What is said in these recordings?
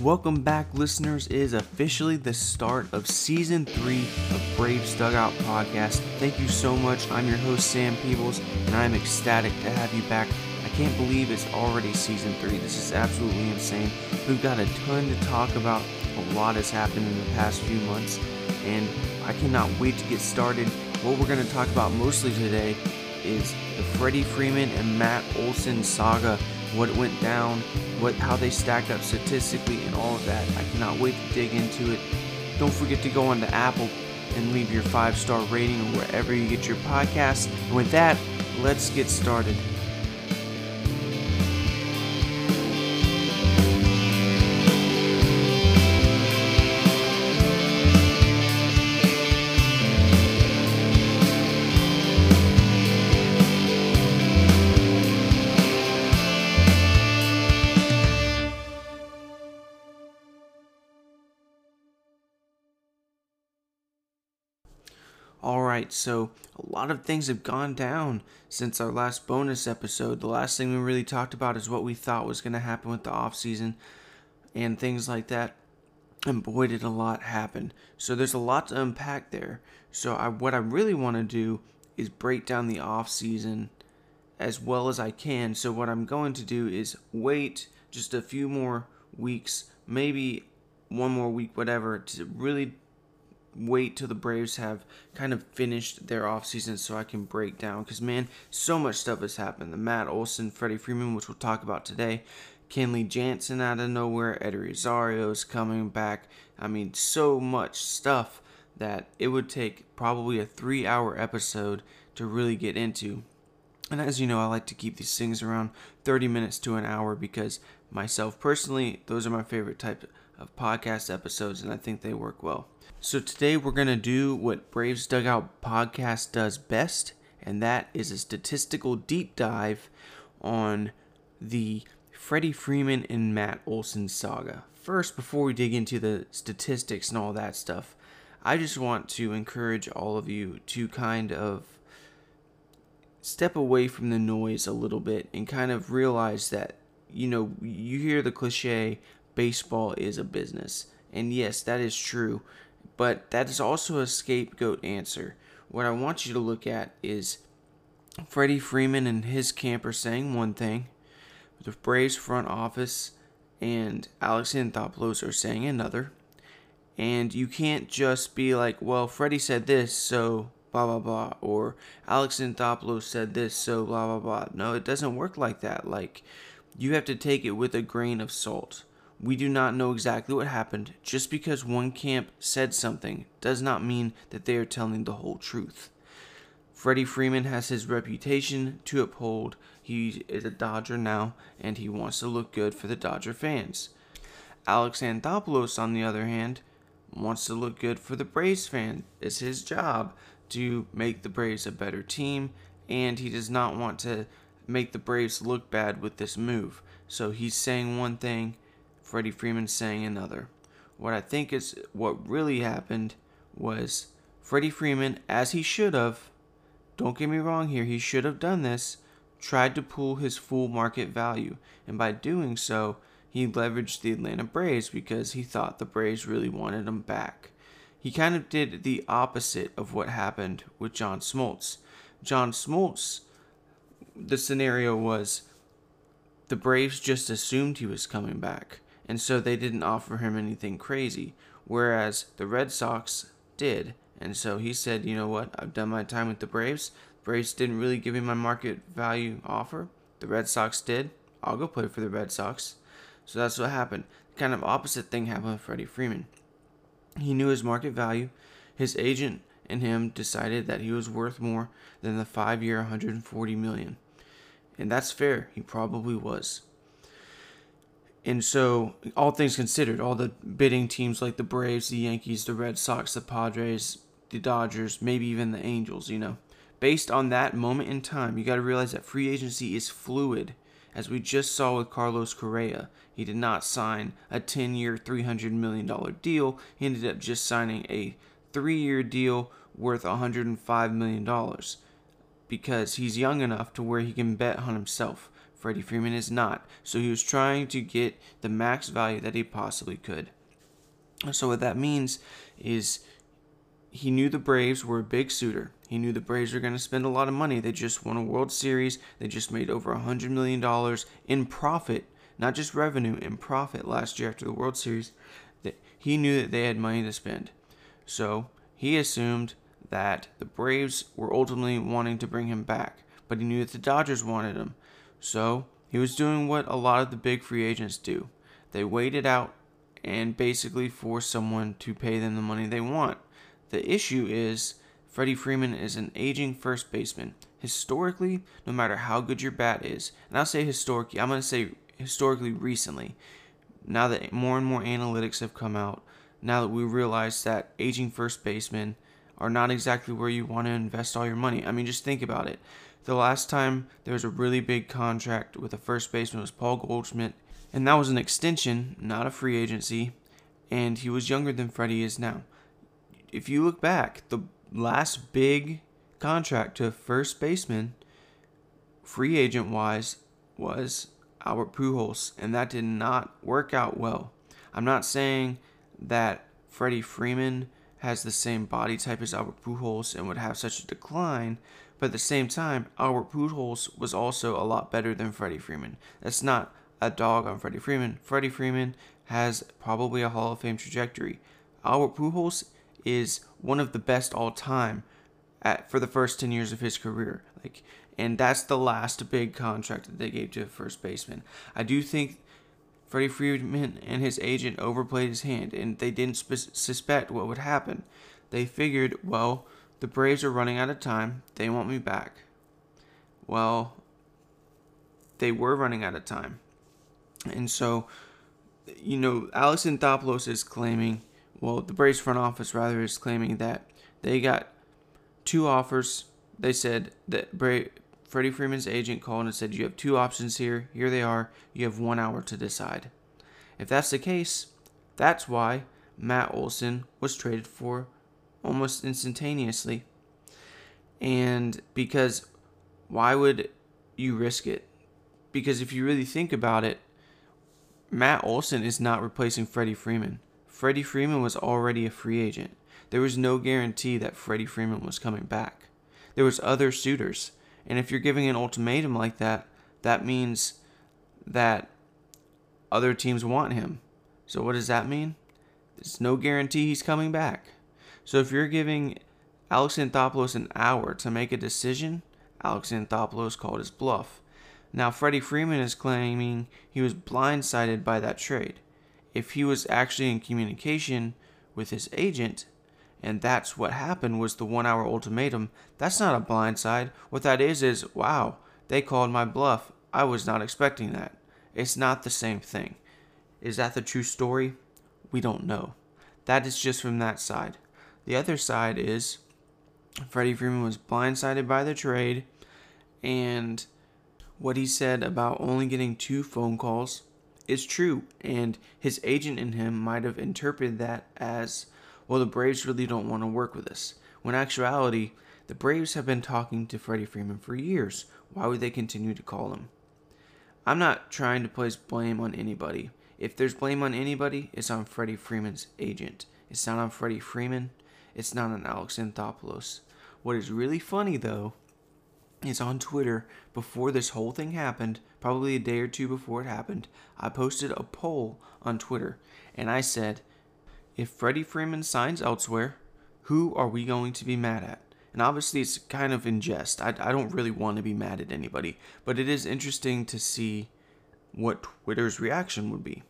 Welcome back, listeners. It is officially the start of season three of Braves Dugout Podcast. Thank you so much. I'm your host, Sam Peebles, and I'm ecstatic to have you back. I can't believe it's already season three. This is absolutely insane. We've got a ton to talk about. A lot has happened in the past few months, and I cannot wait to get started. What we're going to talk about mostly today is the Freddie Freeman and Matt Olson saga, what went down, what how they stacked up statistically, and all of that. I cannot wait to dig into it. Don't forget to go on to Apple and leave your five star rating or wherever you get your podcasts. And with that, let's get started. So a lot of things have gone down since our last bonus episode. The last thing we really talked about is what we thought was going to happen with the offseason and things like that. And boy, did a lot happen. So there's a lot to unpack there. So I, what I really want to do is break down the offseason as well as I can. So what I'm going to do is wait just a few more weeks, maybe one more week, whatever, to really wait till the Braves have kind of finished their offseason so I can break down. Because, man, so much stuff has happened. The Matt Olson, Freddie Freeman, which we'll talk about today. Kenley Jansen out of nowhere. Eddie Rosario is coming back. I mean, so much stuff that it would take probably a three hour episode to really get into. And as you know, I like to keep these things around 30 minutes to an hour because myself personally, those are my favorite type of podcast episodes, and I think they work well. So today we're going to do what Braves Dugout Podcast does best, and that is a statistical deep dive on the Freddie Freeman and Matt Olson saga. First, before we dig into the statistics and all that stuff, I just want to encourage all of you to kind of step away from the noise a little bit and kind of realize that, you know, you hear the cliche baseball is a business. And yes, that is true but that is also a scapegoat answer. What I want you to look at is Freddie Freeman and his camp are saying one thing, the Braves front office and Alex Anthopoulos are saying another. And you can't just be like, well, Freddie said this, so blah blah blah, or Alex Anthopoulos said this, so blah blah blah. No, it doesn't work like that. Like, you have to take it with a grain of salt. We do not know exactly what happened. Just because one camp said something does not mean that they are telling the whole truth. Freddie Freeman has his reputation to uphold. He is a Dodger now, and he wants to look good for the Dodger fans. Alex Anthopoulos, on the other hand, wants to look good for the Braves fan. It's his job to make the Braves a better team, and he does not want to make the Braves look bad with this move. So he's saying one thing Freddie Freeman saying another. What I think is what really happened was Freddie Freeman, as he should have, don't get me wrong here, he should have done this, tried to pull his full market value. And by doing so, he leveraged the Atlanta Braves because he thought the Braves really wanted him back. He kind of did the opposite of what happened with John Smoltz. John Smoltz, the scenario was the Braves just assumed he was coming back and so they didn't offer him anything crazy, whereas the Red Sox did. And so he said, you know what, I've done my time with the Braves. Braves didn't really give me my market value offer. The Red Sox did. I'll go play for the Red Sox. So that's what happened. Kind of opposite thing happened with Freddie Freeman. He knew his market value. His agent and him decided that he was worth more than the five year 140 million. And that's fair. He probably was. And so, all things considered, all the bidding teams like the Braves, the Yankees, the Red Sox, the Padres, the Dodgers, maybe even the Angels, you know, based on that moment in time, you got to realize that free agency is fluid. As we just saw with Carlos Correa, he did not sign a 10 year, $300 million deal. He ended up just signing a three year deal worth $105 million because he's young enough to where he can bet on himself Freddie Freeman is not. So he was trying to get the max value that he possibly could. So what that means is he knew the Braves were a big suitor. He knew the Braves were going to spend a lot of money. They just won a World Series. They just made over a $100 million in profit, not just revenue, in profit last year after the World Series. He knew that they had money to spend. So he assumed that the Braves were ultimately wanting to bring him back, but he knew that the Dodgers wanted him. So he was doing what a lot of the big free agents do. They waited out and basically forced someone to pay them the money they want. The issue is Freddie Freeman is an aging first baseman. Historically, no matter how good your bat is, and I'll say historically, I'm going to say historically recently, now that more and more analytics have come out, now that we realize that aging first basemen are not exactly where you want to invest all your money. I mean, just think about it. The last time there was a really big contract with a first baseman was Paul Goldschmidt, and that was an extension, not a free agency, and he was younger than Freddie is now. If you look back, the last big contract to a first baseman, free agent wise, was Albert Pujols, and that did not work out well. I'm not saying that Freddie Freeman has the same body type as Albert Pujols and would have such a decline, but at the same time, Albert Pujols was also a lot better than Freddie Freeman. That's not a dog on Freddie Freeman. Freddie Freeman has probably a Hall of Fame trajectory. Albert Pujols is one of the best all time at for the first 10 years of his career. Like and that's the last big contract that they gave to a first baseman. I do think Freddie Freeman and his agent overplayed his hand, and they didn't sp- suspect what would happen. They figured, well, the Braves are running out of time. They want me back. Well, they were running out of time. And so, you know, Alex Anthopoulos is claiming, well, the Braves front office rather is claiming that they got two offers. They said that Bra- Freddie Freeman's agent called and said, You have two options here. Here they are. You have one hour to decide. If that's the case, that's why Matt Olson was traded for almost instantaneously. And because why would you risk it? Because if you really think about it, Matt Olson is not replacing Freddie Freeman. Freddie Freeman was already a free agent. There was no guarantee that Freddie Freeman was coming back. There was other suitors. And if you're giving an ultimatum like that, that means that other teams want him. So what does that mean? There's no guarantee he's coming back. So if you're giving Alex Anthopoulos an hour to make a decision, Alex Anthopoulos called his bluff. Now Freddie Freeman is claiming he was blindsided by that trade. If he was actually in communication with his agent, and that's what happened was the one hour ultimatum. That's not a blindside. What that is is, wow, they called my bluff. I was not expecting that. It's not the same thing. Is that the true story? We don't know. That is just from that side. The other side is Freddie Freeman was blindsided by the trade and what he said about only getting two phone calls is true and his agent and him might have interpreted that as well, the Braves really don't want to work with us. When actuality, the Braves have been talking to Freddie Freeman for years. Why would they continue to call him? I'm not trying to place blame on anybody. If there's blame on anybody, it's on Freddie Freeman's agent. It's not on Freddie Freeman. It's not on Alex Anthopoulos. What is really funny, though, is on Twitter before this whole thing happened, probably a day or two before it happened, I posted a poll on Twitter and I said, if Freddie Freeman signs elsewhere, who are we going to be mad at? And obviously, it's kind of in jest. I, I don't really want to be mad at anybody, but it is interesting to see what Twitter's reaction would be.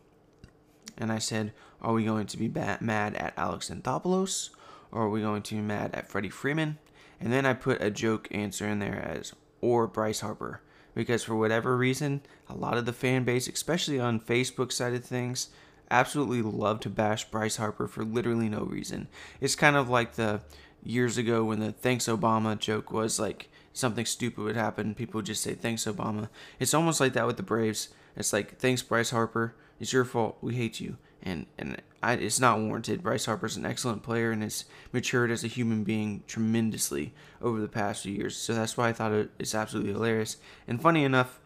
And I said, are we going to be mad at Alex Anthopoulos? Or are we going to be mad at Freddie Freeman? And then I put a joke answer in there as, or Bryce Harper. Because for whatever reason, a lot of the fan base, especially on Facebook side of things, absolutely love to bash Bryce Harper for literally no reason. It's kind of like the years ago when the thanks Obama joke was like something stupid would happen, people would just say thanks Obama. It's almost like that with the Braves. It's like thanks Bryce Harper. It's your fault. We hate you. And and I, it's not warranted. Bryce Harper's an excellent player and has matured as a human being tremendously over the past few years. So that's why I thought it's absolutely hilarious. And funny enough,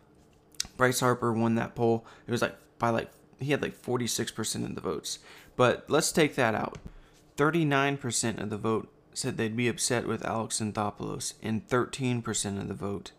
Bryce Harper won that poll. It was like by like he had like 46% of the votes. But let's take that out. 39% of the vote said they'd be upset with Alex Anthopoulos, and 13% of the vote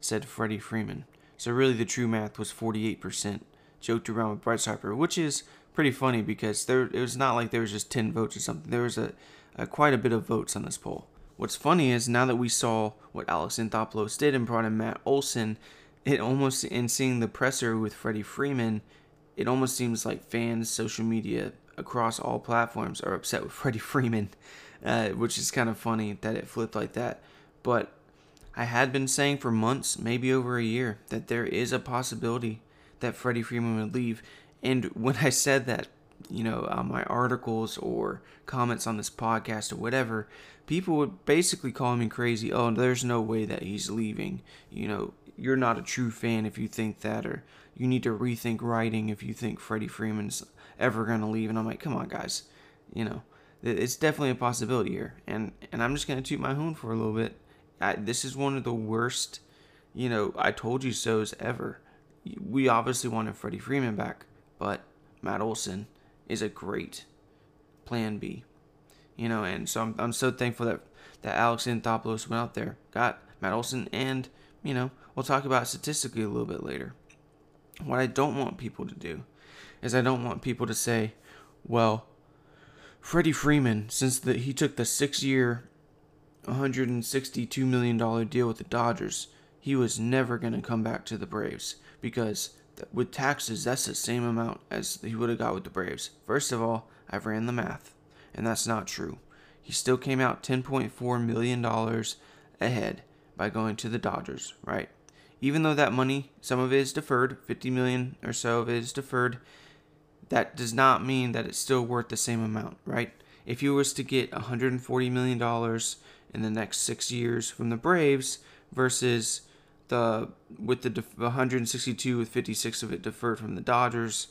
said Freddie Freeman. So really, the true math was 48%. Joked around with Bryce Harper, which is pretty funny because there it was not like there was just 10 votes or something. There was a, a quite a bit of votes on this poll. What's funny is now that we saw what Alex Anthopoulos did and brought in Matt Olson, it almost in seeing the presser with Freddie Freeman, it almost seems like fans, social media across all platforms are upset with Freddie Freeman, uh, which is kind of funny that it flipped like that. But I had been saying for months, maybe over a year, that there is a possibility that Freddie Freeman would leave. And when I said that, you know, on my articles or comments on this podcast or whatever, people would basically call me crazy. Oh, there's no way that he's leaving. You know, you're not a true fan if you think that, or you need to rethink writing if you think Freddie Freeman's ever going to leave. And I'm like, come on, guys. You know, it's definitely a possibility here. And, and I'm just going to toot my horn for a little bit. I, this is one of the worst, you know, I told you so's ever. We obviously wanted Freddie Freeman back, but Matt Olson is a great plan B. You know, and so I'm, I'm so thankful that, that Alex Anthopoulos went out there, got Matt Olson, and, you know, we'll talk about statistically a little bit later. What I don't want people to do is I don't want people to say, well, Freddie Freeman, since the, he took the six year, $162 million deal with the Dodgers, he was never going to come back to the Braves because with taxes, that's the same amount as he would have got with the Braves. First of all, I've ran the math, and that's not true. He still came out $10.4 million ahead by going to the Dodgers, right? Even though that money, some of it is deferred, 50 million or so of it is deferred, that does not mean that it's still worth the same amount, right? If you was to get 140 million dollars in the next 6 years from the Braves versus the uh, with the 162 with 56 of it deferred from the Dodgers,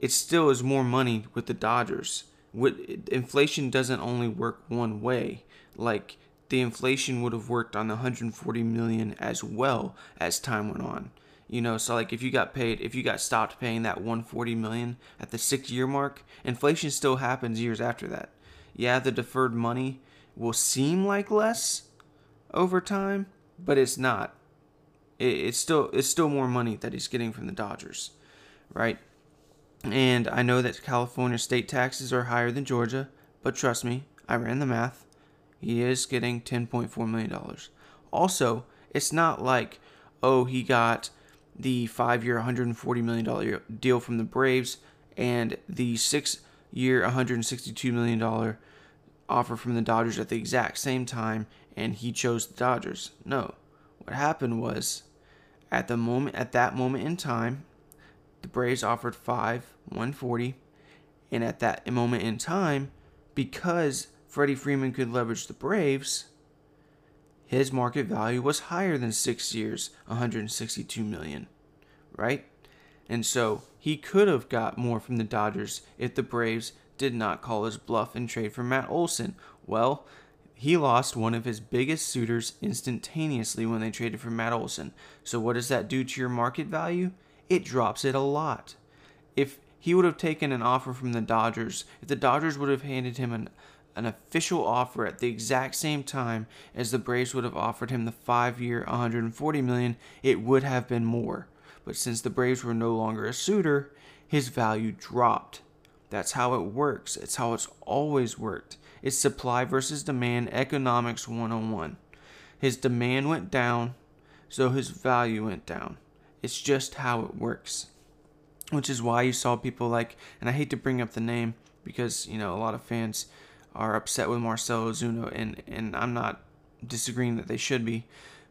it still is more money with the Dodgers. With inflation doesn't only work one way. Like the inflation would have worked on the 140 million as well as time went on. You know, so like if you got paid, if you got stopped paying that 140 million at the six year mark, inflation still happens years after that. Yeah, the deferred money will seem like less over time, but it's not. It's still it's still more money that he's getting from the Dodgers, right? And I know that California state taxes are higher than Georgia, but trust me, I ran the math. He is getting $10.4 million. Also, it's not like, oh, he got the five year, $140 million deal from the Braves and the six year, $162 million offer from the Dodgers at the exact same time, and he chose the Dodgers. No. What happened was, at the moment, at that moment in time, the Braves offered five, 140, and at that moment in time, because Freddie Freeman could leverage the Braves, his market value was higher than six years, 162 million, right? And so he could have got more from the Dodgers if the Braves did not call his bluff and trade for Matt Olson. Well, he lost one of his biggest suitors instantaneously when they traded for Matt Olson. So what does that do to your market value? It drops it a lot. If he would have taken an offer from the Dodgers, if the Dodgers would have handed him an an official offer at the exact same time as the Braves would have offered him the 5-year 140 million, it would have been more. But since the Braves were no longer a suitor, his value dropped. That's how it works. It's how it's always worked. It's supply versus demand economics 101. His demand went down, so his value went down. It's just how it works. Which is why you saw people like, and I hate to bring up the name because, you know, a lot of fans are upset with Marcell Ozuna, and, and I'm not disagreeing that they should be,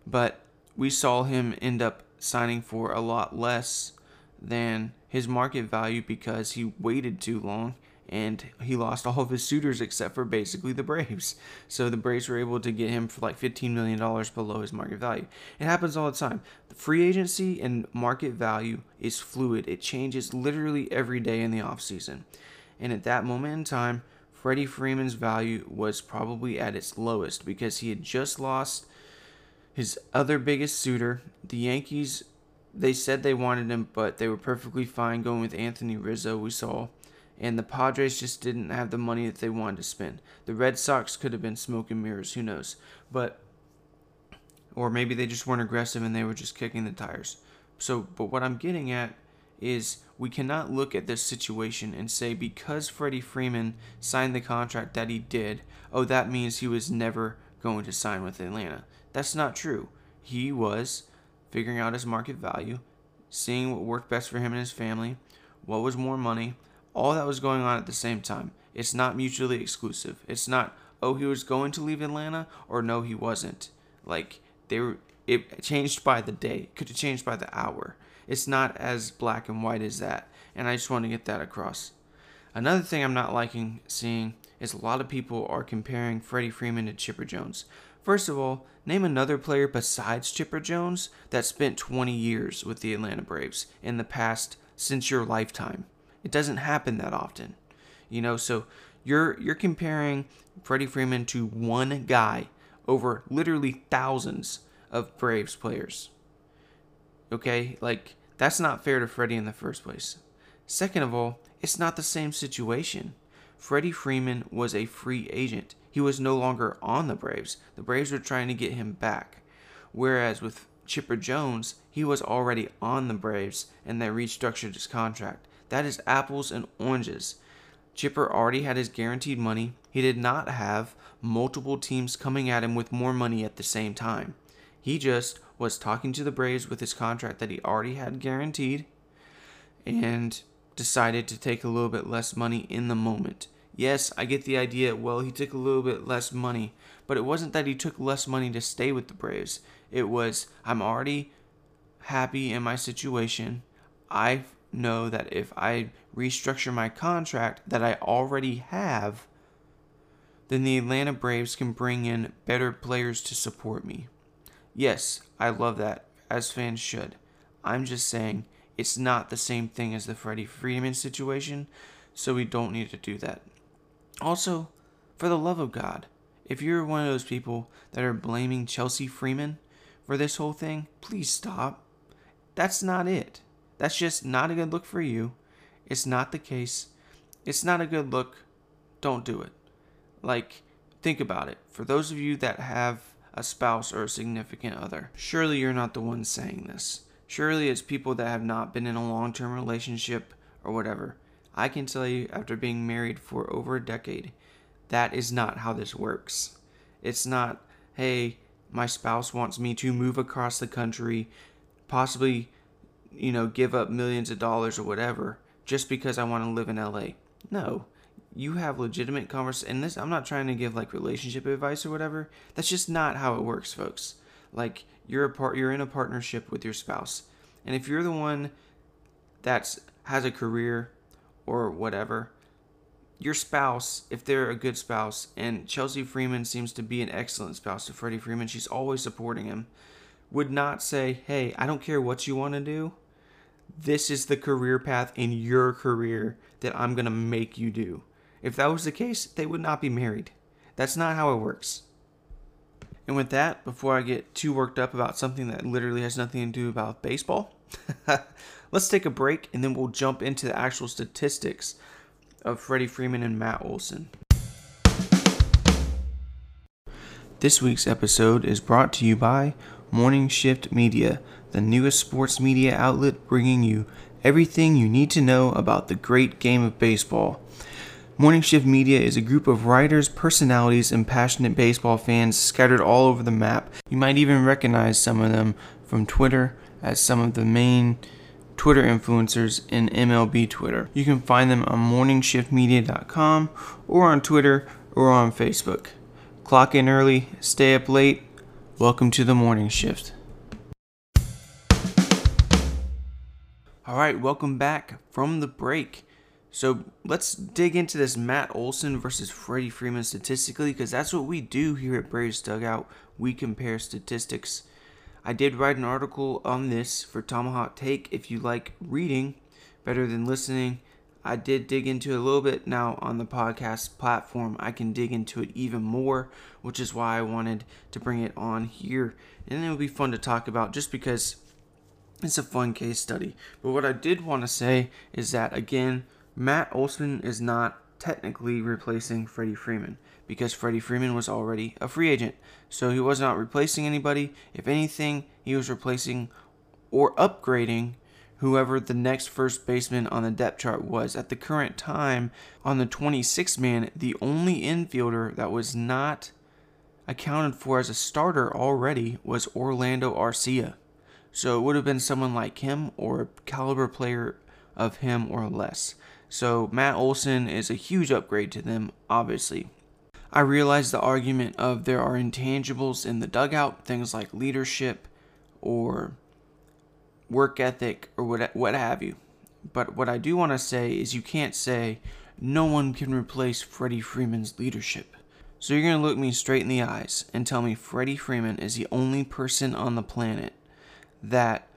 but we saw him end up signing for a lot less than his market value because he waited too long and he lost all of his suitors except for basically the Braves. So the Braves were able to get him for like $15 million below his market value. It happens all the time. The free agency and market value is fluid, it changes literally every day in the offseason. And at that moment in time, Freddie Freeman's value was probably at its lowest because he had just lost his other biggest suitor. The Yankees they said they wanted him, but they were perfectly fine going with Anthony Rizzo, we saw. And the Padres just didn't have the money that they wanted to spend. The Red Sox could have been smoke and mirrors, who knows? But, or maybe they just weren't aggressive and they were just kicking the tires. So, but what I'm getting at is we cannot look at this situation and say because Freddie Freeman signed the contract that he did, oh, that means he was never going to sign with Atlanta. That's not true. He was figuring out his market value, seeing what worked best for him and his family, what was more money, all that was going on at the same time. It's not mutually exclusive. It's not, oh, he was going to leave Atlanta or no, he wasn't. Like, they were, it changed by the day, could have changed by the hour. It's not as black and white as that. And I just want to get that across. Another thing I'm not liking seeing is a lot of people are comparing Freddie Freeman to Chipper Jones. First of all, name another player besides Chipper Jones that spent 20 years with the Atlanta Braves in the past since your lifetime. It doesn't happen that often. You know, so you're you're comparing Freddie Freeman to one guy over literally thousands of Braves players. Okay? Like that's not fair to Freddie in the first place. Second of all, it's not the same situation. Freddie Freeman was a free agent. He was no longer on the Braves. The Braves were trying to get him back. Whereas with Chipper Jones, he was already on the Braves and they restructured his contract. That is apples and oranges. Chipper already had his guaranteed money. He did not have multiple teams coming at him with more money at the same time. He just was talking to the Braves with his contract that he already had guaranteed and decided to take a little bit less money in the moment. Yes, I get the idea. Well, he took a little bit less money, but it wasn't that he took less money to stay with the Braves. It was, I'm already happy in my situation. I know that if I restructure my contract that I already have, then the Atlanta Braves can bring in better players to support me. Yes, I love that, as fans should. I'm just saying it's not the same thing as the Freddie Freeman situation, so we don't need to do that. Also, for the love of God, if you're one of those people that are blaming Chelsea Freeman for this whole thing, please stop. That's not it. That's just not a good look for you. It's not the case. It's not a good look. Don't do it. Like, think about it. For those of you that have a spouse or a significant other. Surely you're not the one saying this. Surely it's people that have not been in a long term relationship or whatever. I can tell you, after being married for over a decade, that is not how this works. It's not, hey, my spouse wants me to move across the country, possibly, you know, give up millions of dollars or whatever, just because I want to live in LA. No, you have legitimate converse and this i'm not trying to give like relationship advice or whatever. That's just not how it works folks. Like you're a part you're in a partnership with your spouse. And if you're the one that's has a career or whatever your spouse if they're a good spouse and chelsea freeman seems to be an excellent spouse to freddie freeman she's always supporting him would not say hey i don't care what you want to do this is the career path in your career that i'm going to make you do if that was the case, they would not be married. That's not how it works. And with that, before I get too worked up about something that literally has nothing to do about baseball, let's take a break and then we'll jump into the actual statistics of Freddie Freeman and Matt Olson. This week's episode is brought to you by Morning Shift Media, the newest sports media outlet bringing you everything you need to know about the great game of baseball. Morning Shift Media is a group of writers, personalities, and passionate baseball fans scattered all over the map. You might even recognize some of them from Twitter as some of the main Twitter influencers in MLB Twitter. You can find them on morningshiftmedia.com or on Twitter or on Facebook. Clock in early, stay up late. Welcome to the morning shift. All right, welcome back from the break. So let's dig into this Matt Olson versus Freddie Freeman statistically because that's what we do here at Braves Dugout. We compare statistics. I did write an article on this for Tomahawk Take if you like reading better than listening. I did dig into it a little bit now on the podcast platform. I can dig into it even more, which is why I wanted to bring it on here. And it would be fun to talk about just because it's a fun case study. But what I did want to say is that again, Matt Olson is not technically replacing Freddie Freeman because Freddie Freeman was already a free agent. So he was not replacing anybody. If anything, he was replacing or upgrading whoever the next first baseman on the depth chart was. At the current time, on the 26 man, the only infielder that was not accounted for as a starter already was Orlando Arcia. So it would have been someone like him or a caliber player of him or less. So Matt Olson is a huge upgrade to them, obviously. I realize the argument of there are intangibles in the dugout, things like leadership or work ethic or what what have you. But what I do want to say is you can't say no one can replace Freddie Freeman's leadership. So you're going to look me straight in the eyes and tell me Freddie Freeman is the only person on the planet that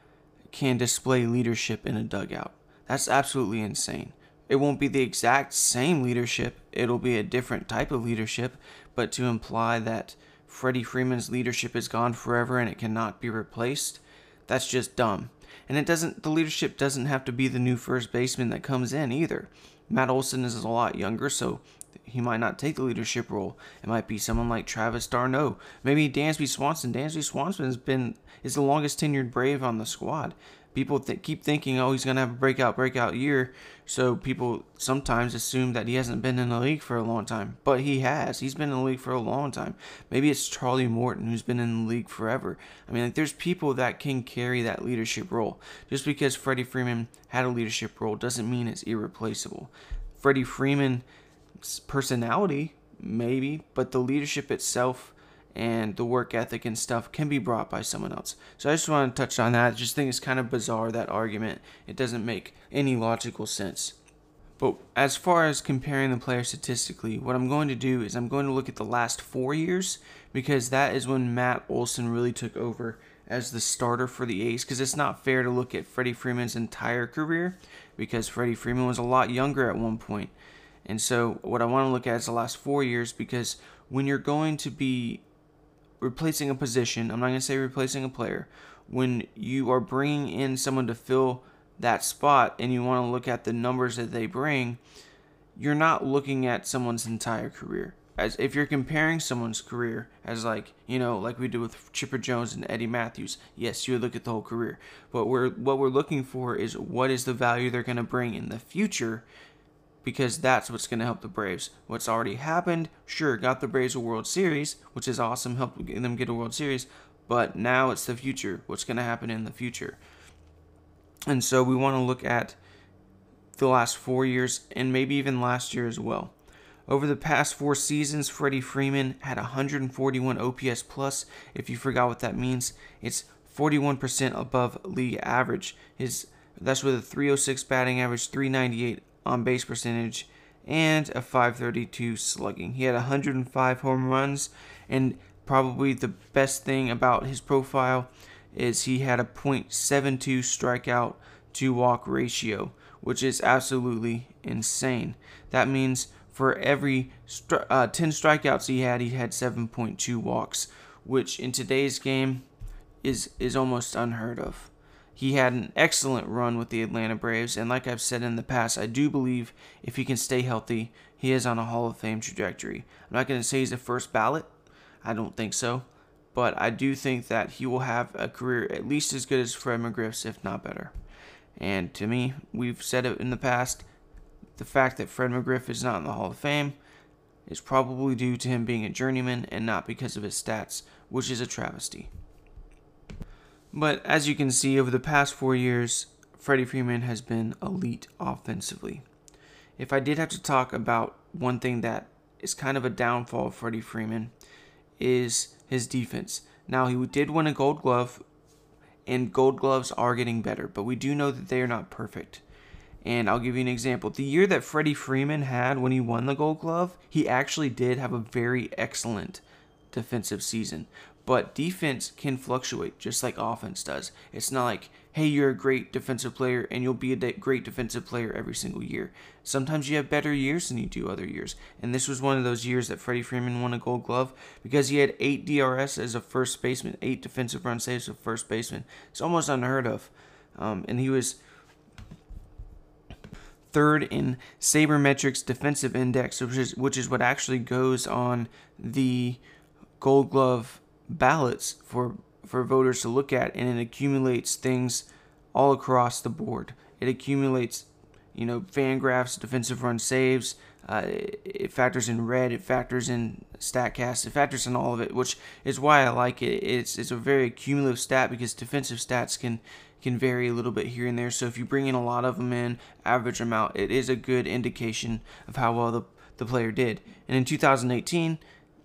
can display leadership in a dugout. That's absolutely insane. It won't be the exact same leadership, it'll be a different type of leadership, but to imply that Freddie Freeman's leadership is gone forever and it cannot be replaced, that's just dumb. And it doesn't the leadership doesn't have to be the new first baseman that comes in either. Matt Olson is a lot younger, so he might not take the leadership role. It might be someone like Travis d'Arnaud, maybe Dansby Swanson. Dansby Swanson has been is the longest tenured Brave on the squad people th- keep thinking, oh, he's going to have a breakout, breakout year. So people sometimes assume that he hasn't been in the league for a long time. But he has. He's been in the league for a long time. Maybe it's Charlie Morton who's been in the league forever. I mean, like, there's people that can carry that leadership role. Just because Freddie Freeman had a leadership role doesn't mean it's irreplaceable. Freddie Freeman's personality, maybe, but the leadership itself and the work ethic and stuff can be brought by someone else. So I just want to touch on that. I just think it's kind of bizarre that argument. It doesn't make any logical sense. But as far as comparing the players statistically, what I'm going to do is I'm going to look at the last four years because that is when Matt Olson really took over as the starter for the A's. Because it's not fair to look at Freddie Freeman's entire career because Freddie Freeman was a lot younger at one point. And so what I want to look at is the last four years because when you're going to be replacing a position, I'm not going to say replacing a player, when you are bringing in someone to fill that spot and you want to look at the numbers that they bring, you're not looking at someone's entire career. As if you're comparing someone's career as like, you know, like we did with Chipper Jones and Eddie Mathews, yes, you would look at the whole career. But we're what we're looking for is what is the value they're going to bring in the future because that's what's going to help the Braves. What's already happened, sure, got the Braves a World Series, which is awesome, helped them get a World Series, but now it's the future. What's going to happen in the future? And so we want to look at the last four years and maybe even last year as well. Over the past four seasons, Freddie Freeman had 141 OPS plus. If you forgot what that means, it's 41% above league average. His that's with a 306 batting average, 398 on base percentage, and a 532 slugging. He had 105 home runs, and probably the best thing about his profile is he had a .72 strikeout to walk ratio, which is absolutely insane. That means for every stri- uh, 10 strikeouts he had, he had 7.2 walks, which in today's game is is almost unheard of. He had an excellent run with the Atlanta Braves, and like I've said in the past, I do believe if he can stay healthy, he is on a Hall of Fame trajectory. I'm not going to say he's a first ballot, I don't think so, but I do think that he will have a career at least as good as Fred McGriff's, if not better. And to me, we've said it in the past, the fact that Fred McGriff is not in the Hall of Fame is probably due to him being a journeyman and not because of his stats, which is a travesty. But as you can see, over the past four years, Freddie Freeman has been elite offensively. If I did have to talk about one thing that is kind of a downfall of Freddie Freeman, is his defense. Now, he did win a gold glove, and gold gloves are getting better, but we do know that they are not perfect. And I'll give you an example. The year that Freddie Freeman had when he won the gold glove, he actually did have a very excellent defensive season. But defense can fluctuate just like offense does. It's not like, hey, you're a great defensive player and you'll be a great defensive player every single year. Sometimes you have better years than you do other years. And this was one of those years that Freddie Freeman won a gold glove because he had eight DRS as a first baseman, eight defensive run saves as a first baseman. It's almost unheard of. Um, and he was third in Sabermetrics Defensive Index, which is which is what actually goes on the Gold Glove ballots for for voters to look at, and it accumulates things all across the board. It accumulates, you know, Fangraphs, defensive run saves. Uh, it factors in red. It factors in Statcast. It factors in all of it, which is why I like it. It's it's a very cumulative stat because defensive stats can can vary a little bit here and there. So if you bring in a lot of them in, average them out, it is a good indication of how well the, the player did. And in 2018, it,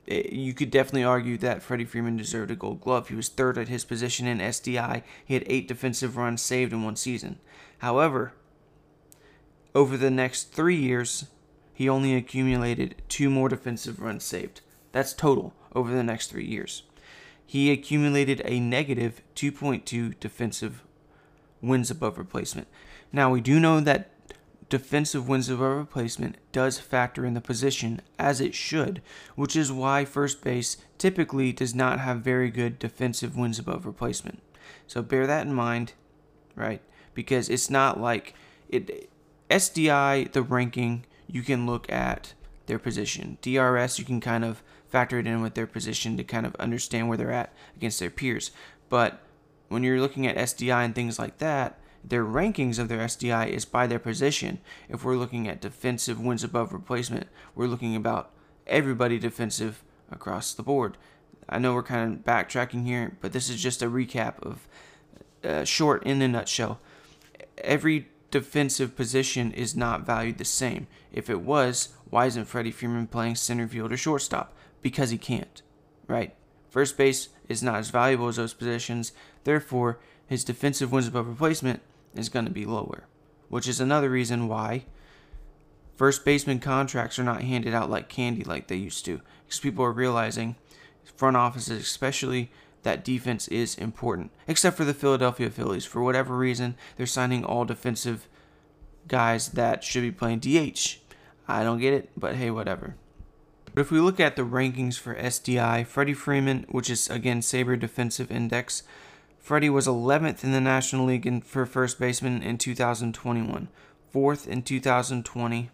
Eh, you could definitely argue that Freddie Freeman deserved a gold glove. He was third at his position in SDI. He had eight defensive runs saved in one season. However, over the next three years, he only accumulated two more defensive runs saved. That's total over the next three years. He accumulated a negative 2.2 defensive wins above replacement. Now, we do know that defensive wins above replacement does factor in the position as it should, which is why first base typically does not have very good defensive wins above replacement. So bear that in mind, right? Because it's not like it SDI the ranking you can look at their position. DRS you can kind of factor it in with their position to kind of understand where they're at against their peers. But when you're looking at SDI and things like that, their rankings of their SDI is by their position. If we're looking at defensive wins above replacement, we're looking about everybody defensive across the board. I know we're kind of backtracking here, but this is just a recap of uh, short in a nutshell. Every defensive position is not valued the same. If it was, why isn't Freddie Freeman playing center field or shortstop? Because he can't, right? First base is not as valuable as those positions. Therefore, his defensive wins above replacement is going to be lower, which is another reason why first baseman contracts are not handed out like candy like they used to. Because people are realizing, front offices especially, that defense is important. Except for the Philadelphia Phillies. For whatever reason, they're signing all defensive guys that should be playing DH. I don't get it, but hey, whatever. But if we look at the rankings for SDI, Freddie Freeman, which is again Saber Defensive Index, Freddie was 11th in the National League in, for first baseman in 2021, 4th in 2020,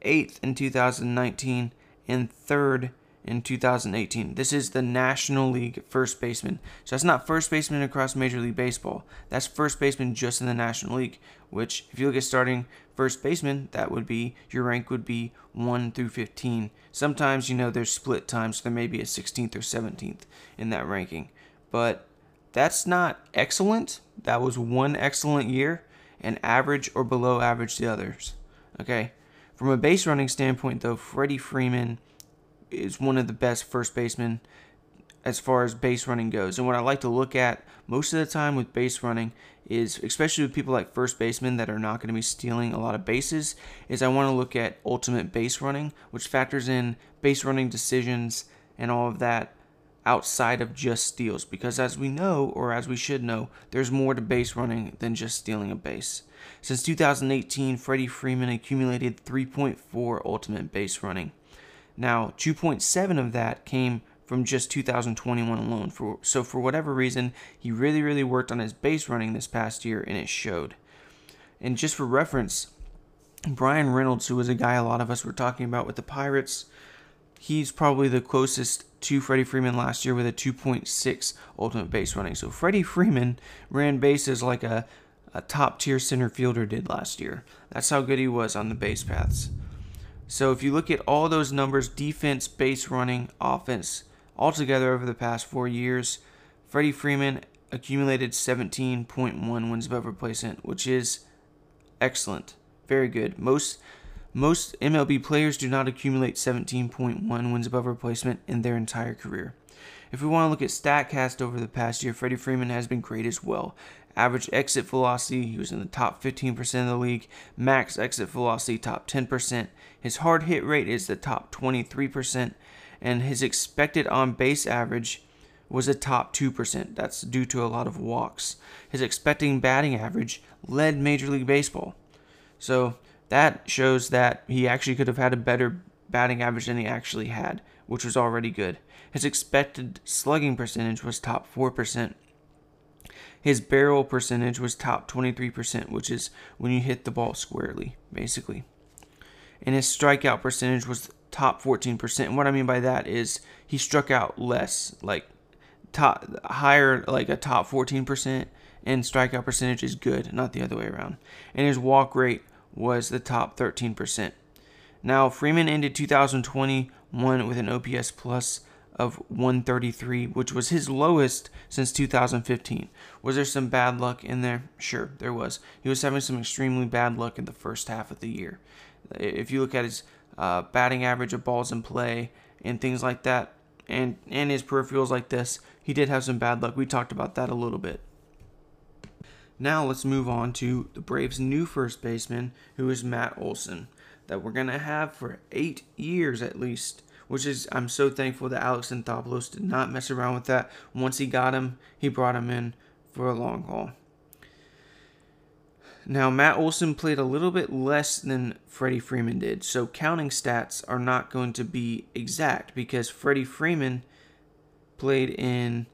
8th in 2019, and 3rd in 2018. This is the National League first baseman. So that's not first baseman across Major League Baseball. That's first baseman just in the National League, which if you look at starting first baseman, that would be your rank would be 1 through 15. Sometimes, you know, there's split times, so there may be a 16th or 17th in that ranking. But that's not excellent. That was one excellent year and average or below average the others. Okay. From a base running standpoint, though, Freddie Freeman is one of the best first basemen as far as base running goes. And what I like to look at most of the time with base running is, especially with people like first basemen that are not going to be stealing a lot of bases, is I want to look at ultimate base running, which factors in base running decisions and all of that outside of just steals. Because as we know or as we should know there's more to base running than just stealing a base. Since 2018 freddie freeman accumulated 3.4 ultimate base running. Now 2.7 of that came from just 2021 alone. For so for whatever reason he really really worked on his base running this past year and it showed. And just for reference bryan reynolds who was a guy a lot of us were talking about with the pirates he's probably the closest to Freddie Freeman last year with a 2.6 ultimate base running. So Freddie Freeman ran bases like a, a top tier center fielder did last year. That's how good he was on the base paths. So if you look at all those numbers defense, base running, offense altogether over the past four years, Freddie Freeman accumulated 17.1 wins above replacement, which is excellent. Very good. Most most MLB players do not accumulate 17.1 wins above replacement in their entire career. If we want to look at StatCast over the past year, Freddie Freeman has been great as well. Average exit velocity, he was in the top 15% of the league. Max exit velocity, top 10%. His hard hit rate is the top 23%. And his expected on base average was a top 2%. That's due to a lot of walks. His expecting batting average led Major League Baseball. So that shows that he actually could have had a better batting average than he actually had, which was already good. His expected slugging percentage was top 4%. His barrel percentage was top 23%, which is when you hit the ball squarely, basically. And his strikeout percentage was top 14%. And what I mean by that is he struck out less, like top higher, like a top 14%, and strikeout percentage is good, not the other way around. And his walk rate was the top 13%. Now, Freeman ended 2021 with an OPS plus of 133, which was his lowest since 2015. Was there some bad luck in there? Sure, there was. He was having some extremely bad luck in the first half of the year. If you look at his uh, batting average of balls in play and things like that, and and his peripherals like this, he did have some bad luck. We talked about that a little bit. Now let's move on to the Braves' new first baseman, who is Matt Olson, that we're gonna have for eight years at least. Which is I'm so thankful that Alex Anthopoulos did not mess around with that. Once he got him, he brought him in for a long haul. Now, Matt Olson played a little bit less than Freddie Freeman did, so counting stats are not going to be exact because Freddie Freeman played in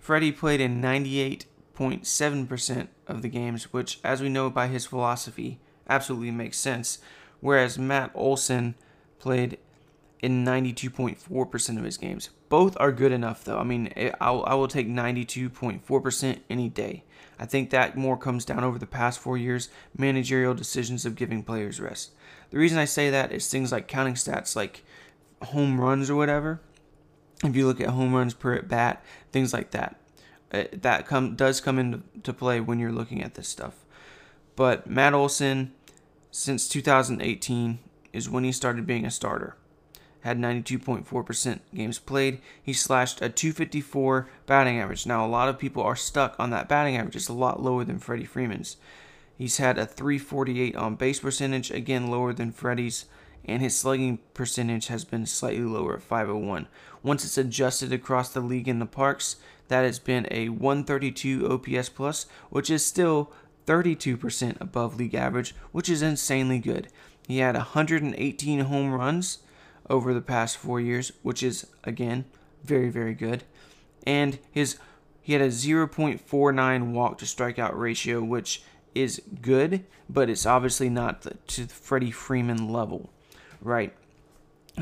Freddie played in 98.7% of the games, which as we know by his philosophy absolutely makes sense, whereas Matt Olson played in 92.4% of his games. Both are good enough though. I mean, I'll, I will take 92.4% any day. I think that more comes down over the past four years, managerial decisions of giving players rest. The reason I say that is things like counting stats, like home runs or whatever. If you look at home runs per at bat, things like that, uh, that come does come into play when you're looking at this stuff. But Matt Olson, since 2018, is when he started being a starter had 92.4% games played. He slashed a 254 batting average. Now, a lot of people are stuck on that batting average. It's a lot lower than Freddie Freeman's. He's had a 348 on base percentage, again lower than Freddie's, and his slugging percentage has been slightly lower at 501. Once it's adjusted across the league in the parks, that has been a 132 OPS plus, which is still 32% above league average, which is insanely good. He had 118 home runs over the past four years, which is again very very good. And his he had a 0.49 walk to strikeout ratio, which is good, but it's obviously not the, to the Freddie Freeman level, right?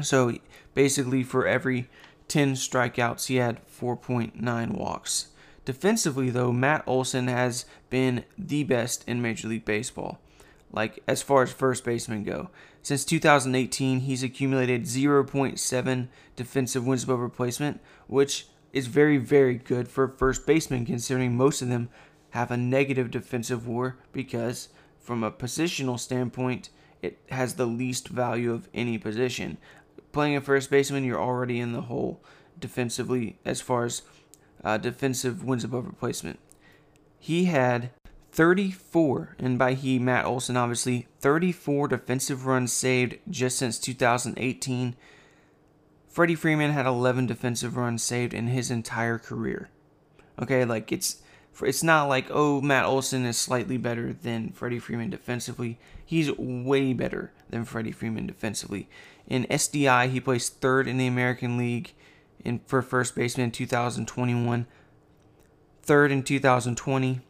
So basically, for every 10 strikeouts, he had 4.9 walks. Defensively, though, Matt Olson has been the best in Major League Baseball like as far as first basemen go. Since 2018, he's accumulated 0.7 defensive wins above replacement, which is very, very good for first baseman, considering most of them have a negative defensive WAR because, from a positional standpoint, it has the least value of any position. Playing a first baseman, you're already in the hole defensively as far as uh, defensive wins above replacement. He had 34, and by he, Matt Olson, obviously, 34 defensive runs saved just since 2018. Freddie Freeman had 11 defensive runs saved in his entire career. Okay, like it's it's not like oh Matt Olson is slightly better than Freddie Freeman defensively. He's way better than Freddie Freeman defensively. In SDI, he placed third in the American League in for first baseman in 2021, third in 2020,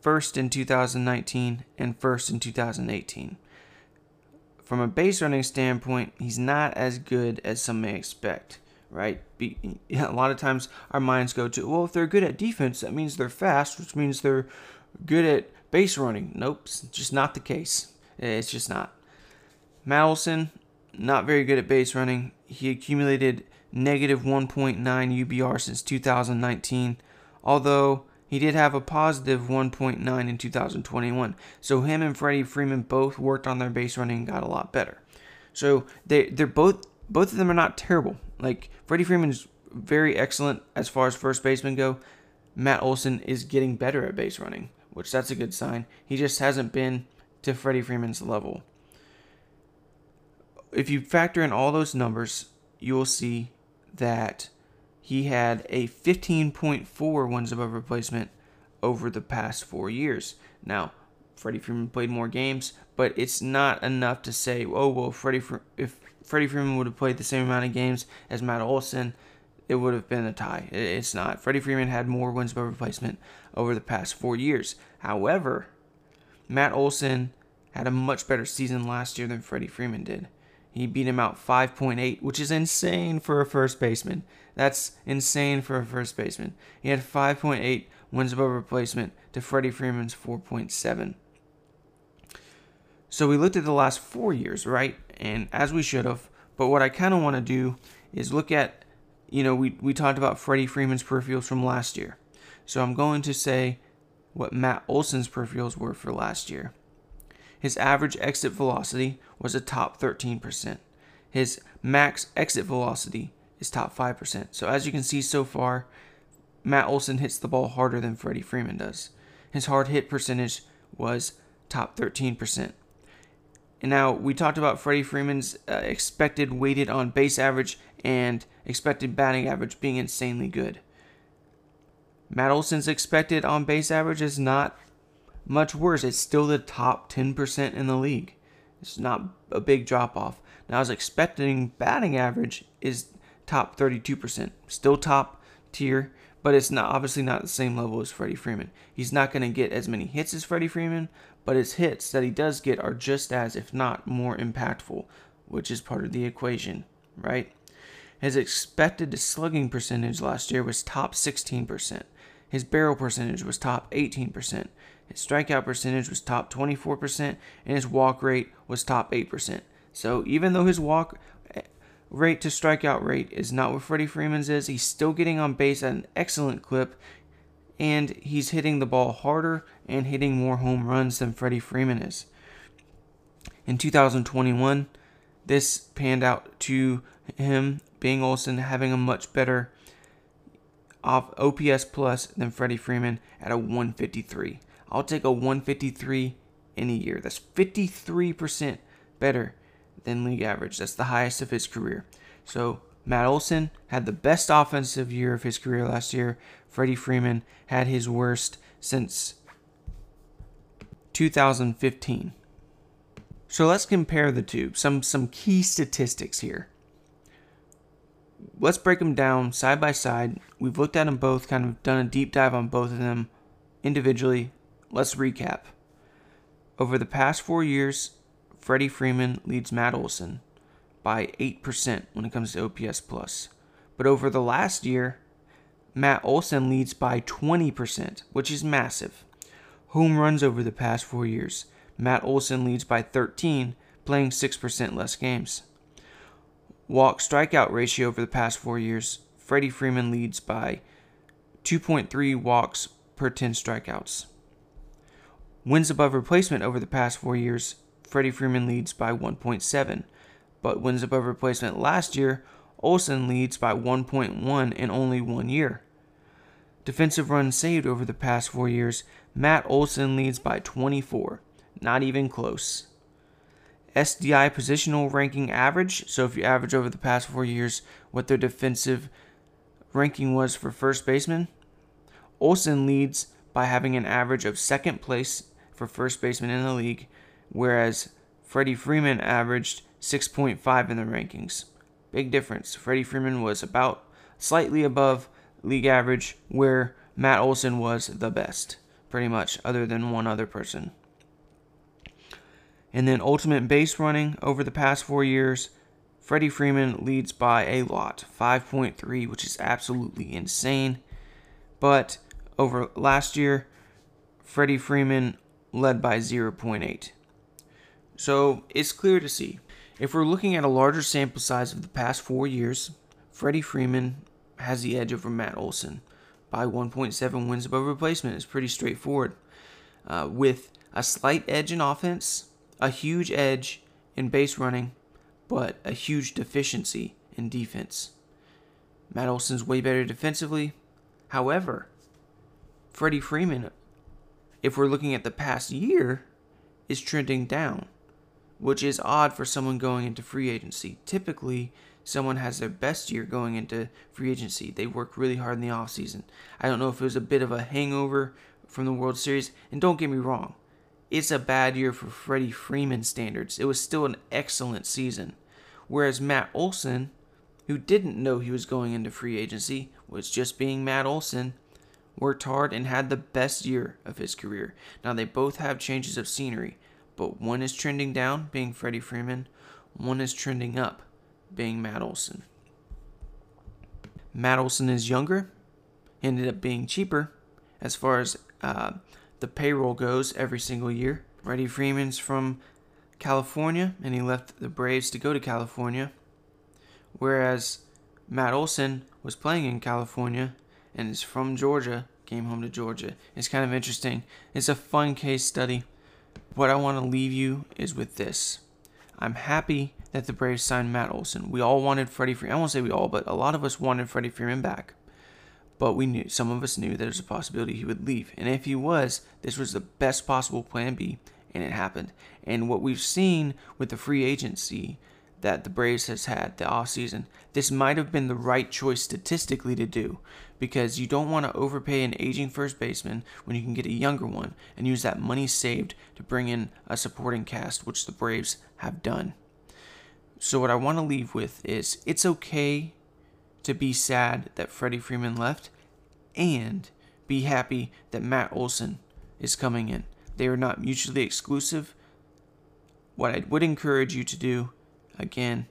first in 2019, and first in 2018. From a base running standpoint, he's not as good as some may expect, right? Be, a lot of times our minds go to, well, if they're good at defense, that means they're fast, which means they're good at base running. Nope, it's just not the case. It's just not. Matt not very good at base running. He accumulated negative 1.9 UBR since 2019, although he did have a positive 1.9 in 2021. So him and Freddie Freeman both worked on their base running and got a lot better. So they they're both both of them are not terrible. Like Freddie Freeman's very excellent as far as first baseman go. Matt Olson is getting better at base running, which that's a good sign. He just hasn't been to Freddie Freeman's level. If you factor in all those numbers, you will see that he had a 15.4 wins above replacement over the past four years. Now, Freddie Freeman played more games, but it's not enough to say, oh well, Freddie if Freddie Freeman would have played the same amount of games as Matt Olson, it would have been a tie. It's not. Freddie Freeman had more wins above replacement over the past four years. However, Matt Olson had a much better season last year than Freddie Freeman did. He beat him out 5.8, which is insane for a first baseman. That's insane for a first baseman. He had 5.8 wins above replacement to Freddie Freeman's 4.7. So we looked at the last four years, right? And as we should have. But what I kind of want to do is look at, you know, we, we talked about Freddie Freeman's peripherals from last year. So I'm going to say what Matt Olson's peripherals were for last year. His average exit velocity was a top 13%. His max exit velocity is top 5%. So as you can see so far, Matt Olson hits the ball harder than Freddie Freeman does. His hard hit percentage was top 13%. And now we talked about Freddie Freeman's uh, expected weighted on base average and expected batting average being insanely good. Matt Olson's expected on base average is not much worse. It's still the top 10% in the league. It's not a big drop off. Now, his was expecting batting average is top 32%, still top tier, but it's not obviously not the same level as Freddie Freeman. He's not going to get as many hits as Freddie Freeman, but his hits that he does get are just as, if not more impactful, which is part of the equation, right? His expected slugging percentage last year was top 16%. His barrel percentage was top 18%. His strikeout percentage was top 24%, and his walk rate was top 8%. So even though his walk eh, rate to strikeout rate is not what Freddie Freeman's is, he's still getting on base at an excellent clip, and he's hitting the ball harder and hitting more home runs than Freddie Freeman is. In 2021, this panned out to him, being Olson, having a much better off OPS plus than Freddie Freeman at a 153. I'll take a 153 in a year. That's 53% better than league average. That's the highest of his career. So Matt Olson had the best offensive year of his career last year. Freddie Freeman had his worst since 2015. So let's compare the two. Some some key statistics here. Let's break them down side by side. We've looked at them both, kind of done a deep dive on both of them individually let's recap. Over the past four years, Freddie Freeman leads Matt Olson by 8% when it comes to OPS plus. But over the last year, Matt Olson leads by 20%, which is massive. Home runs over the past four years, Matt Olson leads by 13, playing 6% less games. Walk strikeout ratio over the past four years, Freddie Freeman leads by 2.3 walks per 10 strikeouts. Wins above replacement over the past four years, Freddie Freeman leads by 1.7, but wins above replacement last year, Olson leads by 1.1 in only one year. Defensive runs saved over the past four years, Matt Olson leads by 24, not even close. SDI positional ranking average, so if you average over the past four years what their defensive ranking was for first baseman, Olson leads by having an average of second place for first baseman in the league, whereas Freddie Freeman averaged 6.5 in the rankings. Big difference. Freddie Freeman was about slightly above league average, where Matt Olson was the best, pretty much, other than one other person. And then ultimate base running over the past four years, Freddie Freeman leads by a lot, 5.3, which is absolutely insane. But over last year, Freddie Freeman led by 0.8. So it's clear to see. If we're looking at a larger sample size of the past four years, Freddie Freeman has the edge over Matt Olson by 1.7 wins above replacement. It's pretty straightforward. Uh, with a slight edge in offense, a huge edge in base running, but a huge deficiency in defense. Matt Olson's way better defensively. However, Freddie Freeman if we're looking at the past year, is trending down, which is odd for someone going into free agency. Typically, someone has their best year going into free agency. They work really hard in the offseason. I don't know if it was a bit of a hangover from the World Series, and don't get me wrong, it's a bad year for Freddie Freeman standards. It was still an excellent season. Whereas Matt Olson, who didn't know he was going into free agency, was just being Matt Olson, worked hard and had the best year of his career. Now they both have changes of scenery, but one is trending down, being Freddie Freeman, one is trending up, being Matt Olson. Matt Olson is younger, ended up being cheaper as far as uh, the payroll goes every single year. Freddie Freeman's from California, and he left the Braves to go to California, whereas Matt Olson was playing in California and is from Georgia, came home to Georgia. It's kind of interesting. It's a fun case study. What I want to leave you is with this. I'm happy that the Braves signed Matt Olson. We all wanted Freddie Freeman. I won't say we all, but a lot of us wanted Freddie Freeman back. But we knew, some of us knew there was a possibility he would leave. And if he was, this was the best possible plan B, and it happened. And what we've seen with the free agency that the Braves has had the offseason, this might have been the right choice statistically to do because you don't want to overpay an aging first baseman when you can get a younger one and use that money saved to bring in a supporting cast, which the Braves have done. So, what I want to leave with is it's okay to be sad that Freddie Freeman left and be happy that Matt Olson is coming in. They are not mutually exclusive. What I would encourage you to do, again,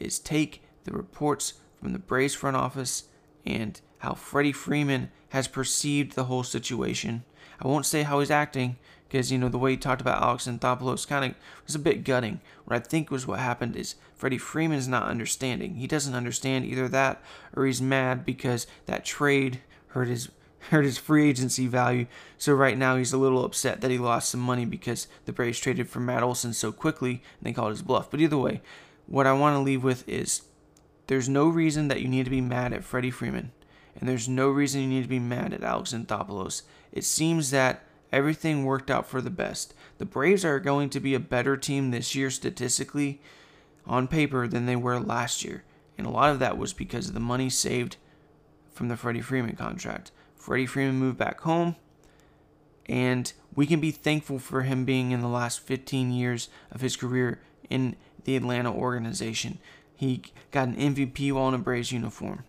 is take the reports from the Braves front office and how Freddie Freeman has perceived the whole situation. I won't say how he's acting because you know the way he talked about Alex Anthopoulos kind of was a bit gutting. What I think was what happened is Freddie Freeman's not understanding. He doesn't understand either that or he's mad because that trade hurt his hurt his free agency value. So right now he's a little upset that he lost some money because the Braves traded for Matt Olson so quickly and they called his bluff. But either way, what I want to leave with is there's no reason that you need to be mad at Freddie Freeman. And there's no reason you need to be mad at Alex Anthopoulos. It seems that everything worked out for the best. The Braves are going to be a better team this year statistically on paper than they were last year. And a lot of that was because of the money saved from the Freddie Freeman contract. Freddie Freeman moved back home, and we can be thankful for him being in the last 15 years of his career in the Atlanta organization. He got an MVP while in a Braves uniform.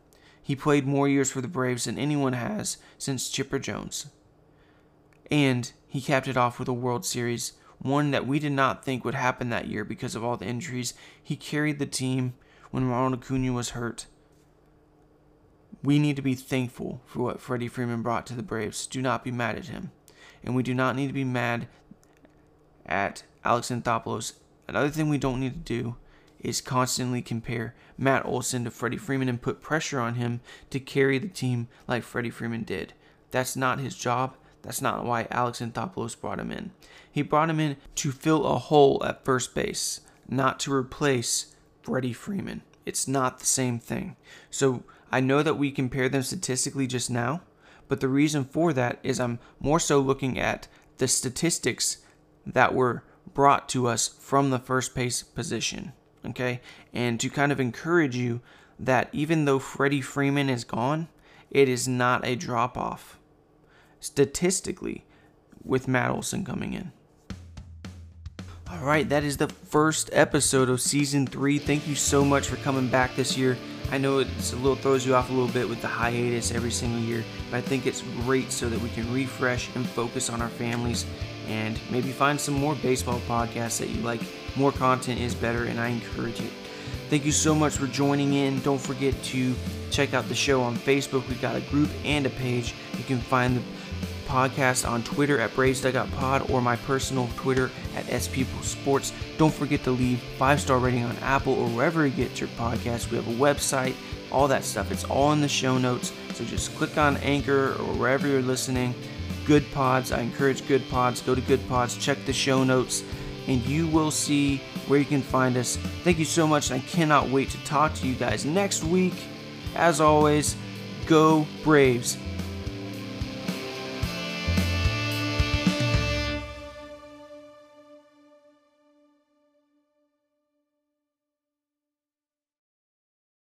He played more years for the Braves than anyone has since Chipper Jones. And he capped it off with a World Series, one that we did not think would happen that year because of all the injuries. He carried the team when Ronald Acuna was hurt. We need to be thankful for what Freddie Freeman brought to the Braves. Do not be mad at him. And we do not need to be mad at Alex Anthopoulos. Another thing we don't need to do is constantly compare Matt Olson to Freddie Freeman and put pressure on him to carry the team like Freddie Freeman did. That's not his job. That's not why Alex Anthopoulos brought him in. He brought him in to fill a hole at first base, not to replace Freddie Freeman. It's not the same thing. So I know that we compare them statistically just now, but the reason for that is I'm more so looking at the statistics that were brought to us from the first base position. Okay? And to kind of encourage you that even though Freddie Freeman is gone, it is not a drop off statistically with Matt Olson coming in. All right, that is the first episode of season three. Thank you so much for coming back this year. I know it's a little throws you off a little bit with the hiatus every single year, but I think it's great so that we can refresh and focus on our families and maybe find some more baseball podcasts that you like. More content is better, and I encourage it. Thank you so much for joining in. Don't forget to check out the show on Facebook. We've got a group and a page. You can find the podcast on Twitter at Braves Dugout Pod or my personal Twitter at SP Sports. Don't forget to leave five star rating on Apple or wherever you get your podcast. We have a website, all that stuff. It's all in the show notes. So just click on Anchor or wherever you're listening. Good Pods. I encourage Good Pods. Go to Good Pods. Check the show notes, and you will see where you can find us. Thank you so much, I cannot wait to talk to you guys next week. As always, go Braves.